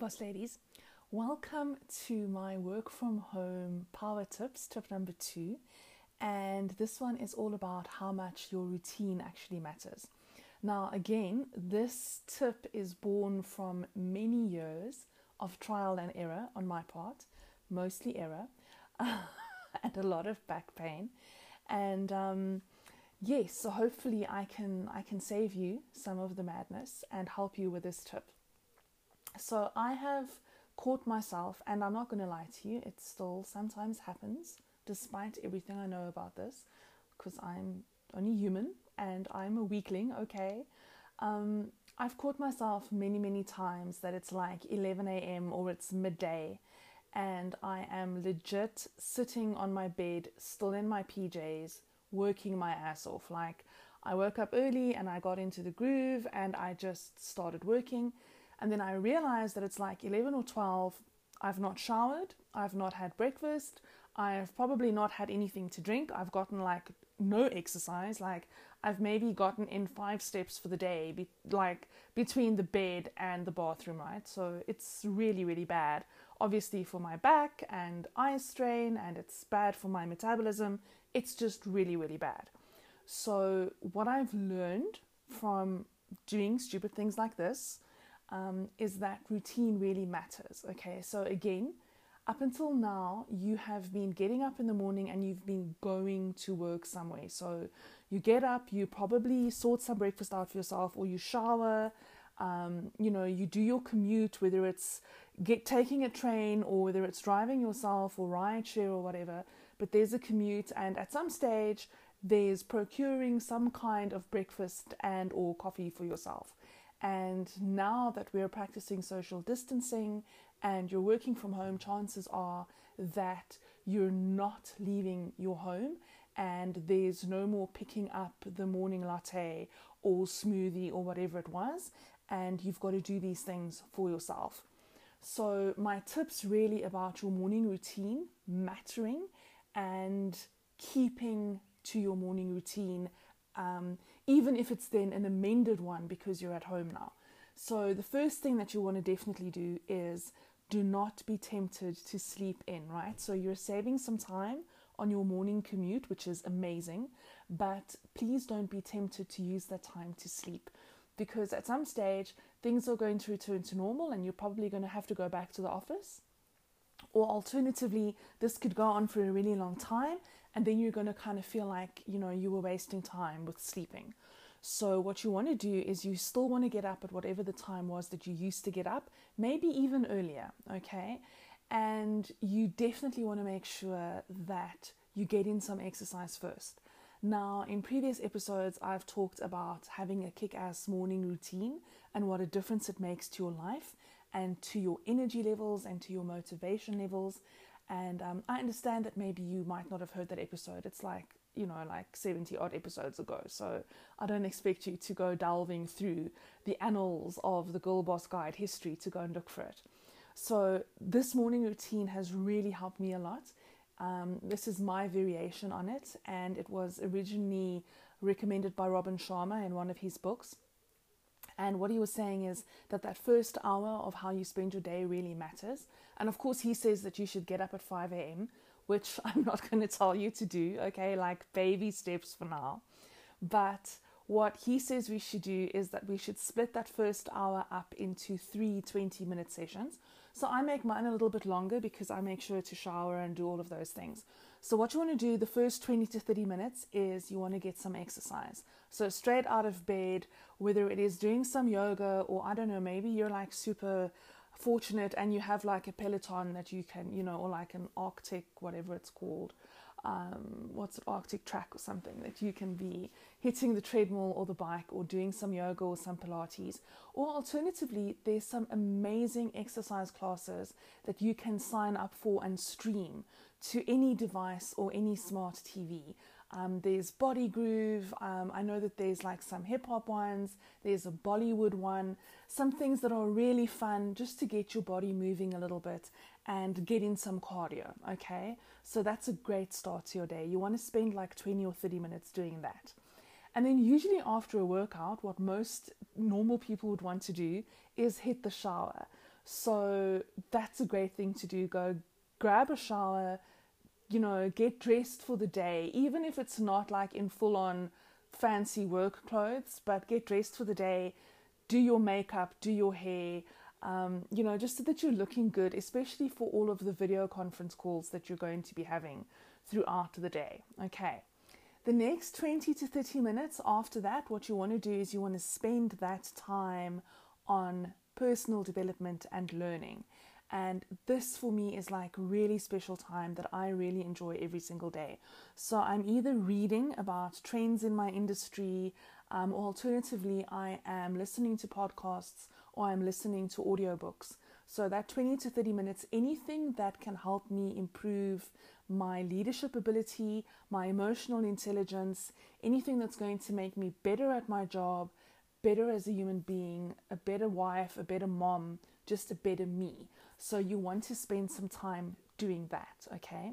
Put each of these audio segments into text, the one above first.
boss ladies. Welcome to my work from home power tips, tip number two. And this one is all about how much your routine actually matters. Now, again, this tip is born from many years of trial and error on my part, mostly error, and a lot of back pain. And um, yes, so hopefully I can I can save you some of the madness and help you with this tip. So I have caught myself, and I'm not going to lie to you, it still sometimes happens, despite everything I know about this, because I'm only human and I'm a weakling, okay? Um, I've caught myself many, many times that it's like 11 a.m. or it's midday, and I am legit sitting on my bed, still in my PJs, working my ass off. Like, I woke up early and I got into the groove and I just started working and then I realized that it's like 11 or 12. I've not showered. I've not had breakfast. I've probably not had anything to drink. I've gotten like no exercise. Like I've maybe gotten in five steps for the day, be- like between the bed and the bathroom, right? So it's really, really bad. Obviously, for my back and eye strain, and it's bad for my metabolism. It's just really, really bad. So, what I've learned from doing stupid things like this um, is that routine really matters. Okay, so again, up until now, you have been getting up in the morning and you've been going to work somewhere. So you get up, you probably sort some breakfast out for yourself, or you shower. Um, you know, you do your commute, whether it's get taking a train or whether it's driving yourself or ride share or whatever. But there's a commute, and at some stage, there's procuring some kind of breakfast and or coffee for yourself. And now that we're practicing social distancing and you're working from home, chances are that you're not leaving your home and there's no more picking up the morning latte or smoothie or whatever it was. And you've got to do these things for yourself. So, my tips really about your morning routine mattering and keeping to your morning routine um, even if it's then an amended one because you're at home now. So, the first thing that you want to definitely do is do not be tempted to sleep in, right? So, you're saving some time on your morning commute, which is amazing, but please don't be tempted to use that time to sleep because at some stage things are going to return to normal and you're probably going to have to go back to the office. Or alternatively, this could go on for a really long time and then you're going to kind of feel like you know you were wasting time with sleeping. So what you want to do is you still want to get up at whatever the time was that you used to get up maybe even earlier okay? And you definitely want to make sure that you get in some exercise first. Now in previous episodes i've talked about having a kick-ass morning routine and what a difference it makes to your life and to your energy levels and to your motivation levels and um, I understand that maybe you might not have heard that episode. It's like, you know, like 70 odd episodes ago. So I don't expect you to go delving through the annals of the Girl Boss Guide history to go and look for it. So this morning routine has really helped me a lot. Um, this is my variation on it, and it was originally recommended by Robin Sharma in one of his books. And what he was saying is that that first hour of how you spend your day really matters. And of course, he says that you should get up at 5 a.m., which I'm not going to tell you to do, okay? Like baby steps for now. But what he says we should do is that we should split that first hour up into three 20 minute sessions. So I make mine a little bit longer because I make sure to shower and do all of those things. So, what you want to do the first 20 to 30 minutes is you want to get some exercise. So, straight out of bed, whether it is doing some yoga or I don't know, maybe you're like super fortunate and you have like a Peloton that you can, you know, or like an Arctic, whatever it's called. Um, what's it, Arctic track or something that you can be hitting the treadmill or the bike or doing some yoga or some Pilates. Or alternatively, there's some amazing exercise classes that you can sign up for and stream to any device or any smart TV. Um, there's Body Groove. Um, I know that there's like some hip hop ones. There's a Bollywood one. Some things that are really fun just to get your body moving a little bit and get in some cardio. Okay, so that's a great start to your day. You want to spend like 20 or 30 minutes doing that. And then, usually, after a workout, what most normal people would want to do is hit the shower. So that's a great thing to do. Go grab a shower, you know, get dressed for the day, even if it's not like in full on fancy work clothes, but get dressed for the day, do your makeup, do your hair, um, you know, just so that you're looking good, especially for all of the video conference calls that you're going to be having throughout the day. Okay. The next 20 to 30 minutes after that, what you want to do is you want to spend that time on personal development and learning. And this for me is like really special time that I really enjoy every single day. So I'm either reading about trends in my industry, um, or alternatively, I am listening to podcasts or I'm listening to audiobooks. So that 20 to 30 minutes, anything that can help me improve my leadership ability, my emotional intelligence, anything that's going to make me better at my job, better as a human being, a better wife, a better mom, just a better me. So you want to spend some time doing that, okay?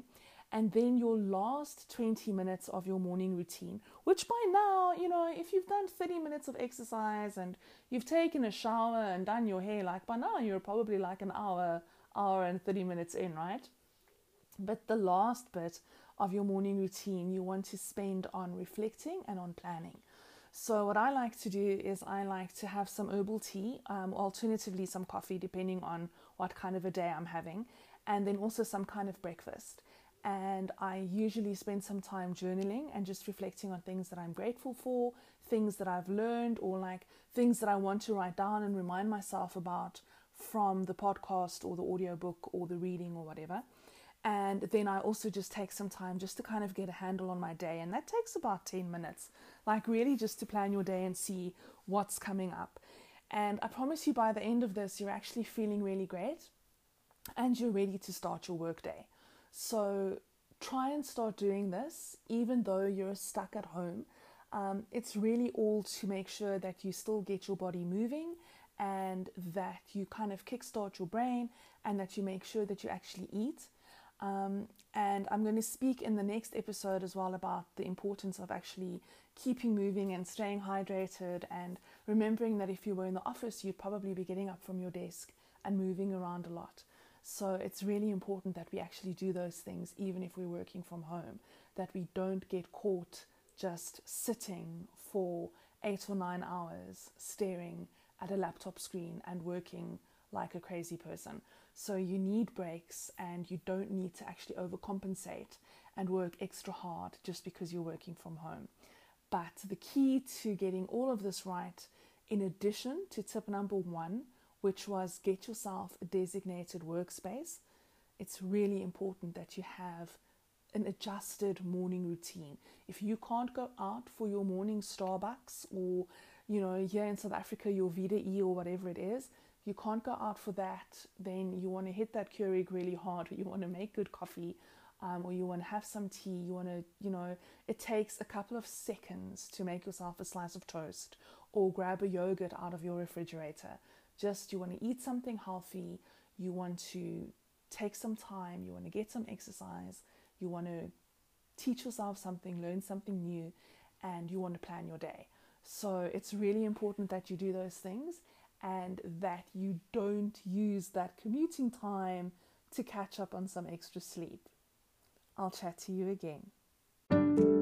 And then your last 20 minutes of your morning routine, which by now, you know, if you've done 30 minutes of exercise and you've taken a shower and done your hair, like by now you're probably like an hour, hour and 30 minutes in, right? But the last bit of your morning routine you want to spend on reflecting and on planning. So, what I like to do is I like to have some herbal tea, um, alternatively, some coffee, depending on what kind of a day I'm having, and then also some kind of breakfast. And I usually spend some time journaling and just reflecting on things that I'm grateful for, things that I've learned, or like things that I want to write down and remind myself about from the podcast or the audiobook or the reading or whatever. And then I also just take some time just to kind of get a handle on my day. And that takes about 10 minutes, like really just to plan your day and see what's coming up. And I promise you, by the end of this, you're actually feeling really great and you're ready to start your workday. So try and start doing this, even though you're stuck at home. Um, it's really all to make sure that you still get your body moving and that you kind of kickstart your brain and that you make sure that you actually eat um, and I'm going to speak in the next episode as well about the importance of actually keeping moving and staying hydrated and remembering that if you were in the office, you'd probably be getting up from your desk and moving around a lot. So it's really important that we actually do those things even if we're working from home, that we don't get caught just sitting for eight or nine hours staring at a laptop screen and working like a crazy person. So you need breaks and you don't need to actually overcompensate and work extra hard just because you're working from home. But the key to getting all of this right, in addition to tip number one, which was get yourself a designated workspace, it's really important that you have an adjusted morning routine. If you can't go out for your morning Starbucks or, you know, here in South Africa, your Vita E or whatever it is, you can't go out for that, then you want to hit that Keurig really hard, or you want to make good coffee, um, or you want to have some tea, you want to, you know, it takes a couple of seconds to make yourself a slice of toast or grab a yogurt out of your refrigerator. Just you want to eat something healthy, you want to take some time, you want to get some exercise, you want to teach yourself something, learn something new, and you want to plan your day. So it's really important that you do those things and that you don't use that commuting time to catch up on some extra sleep. I'll chat to you again.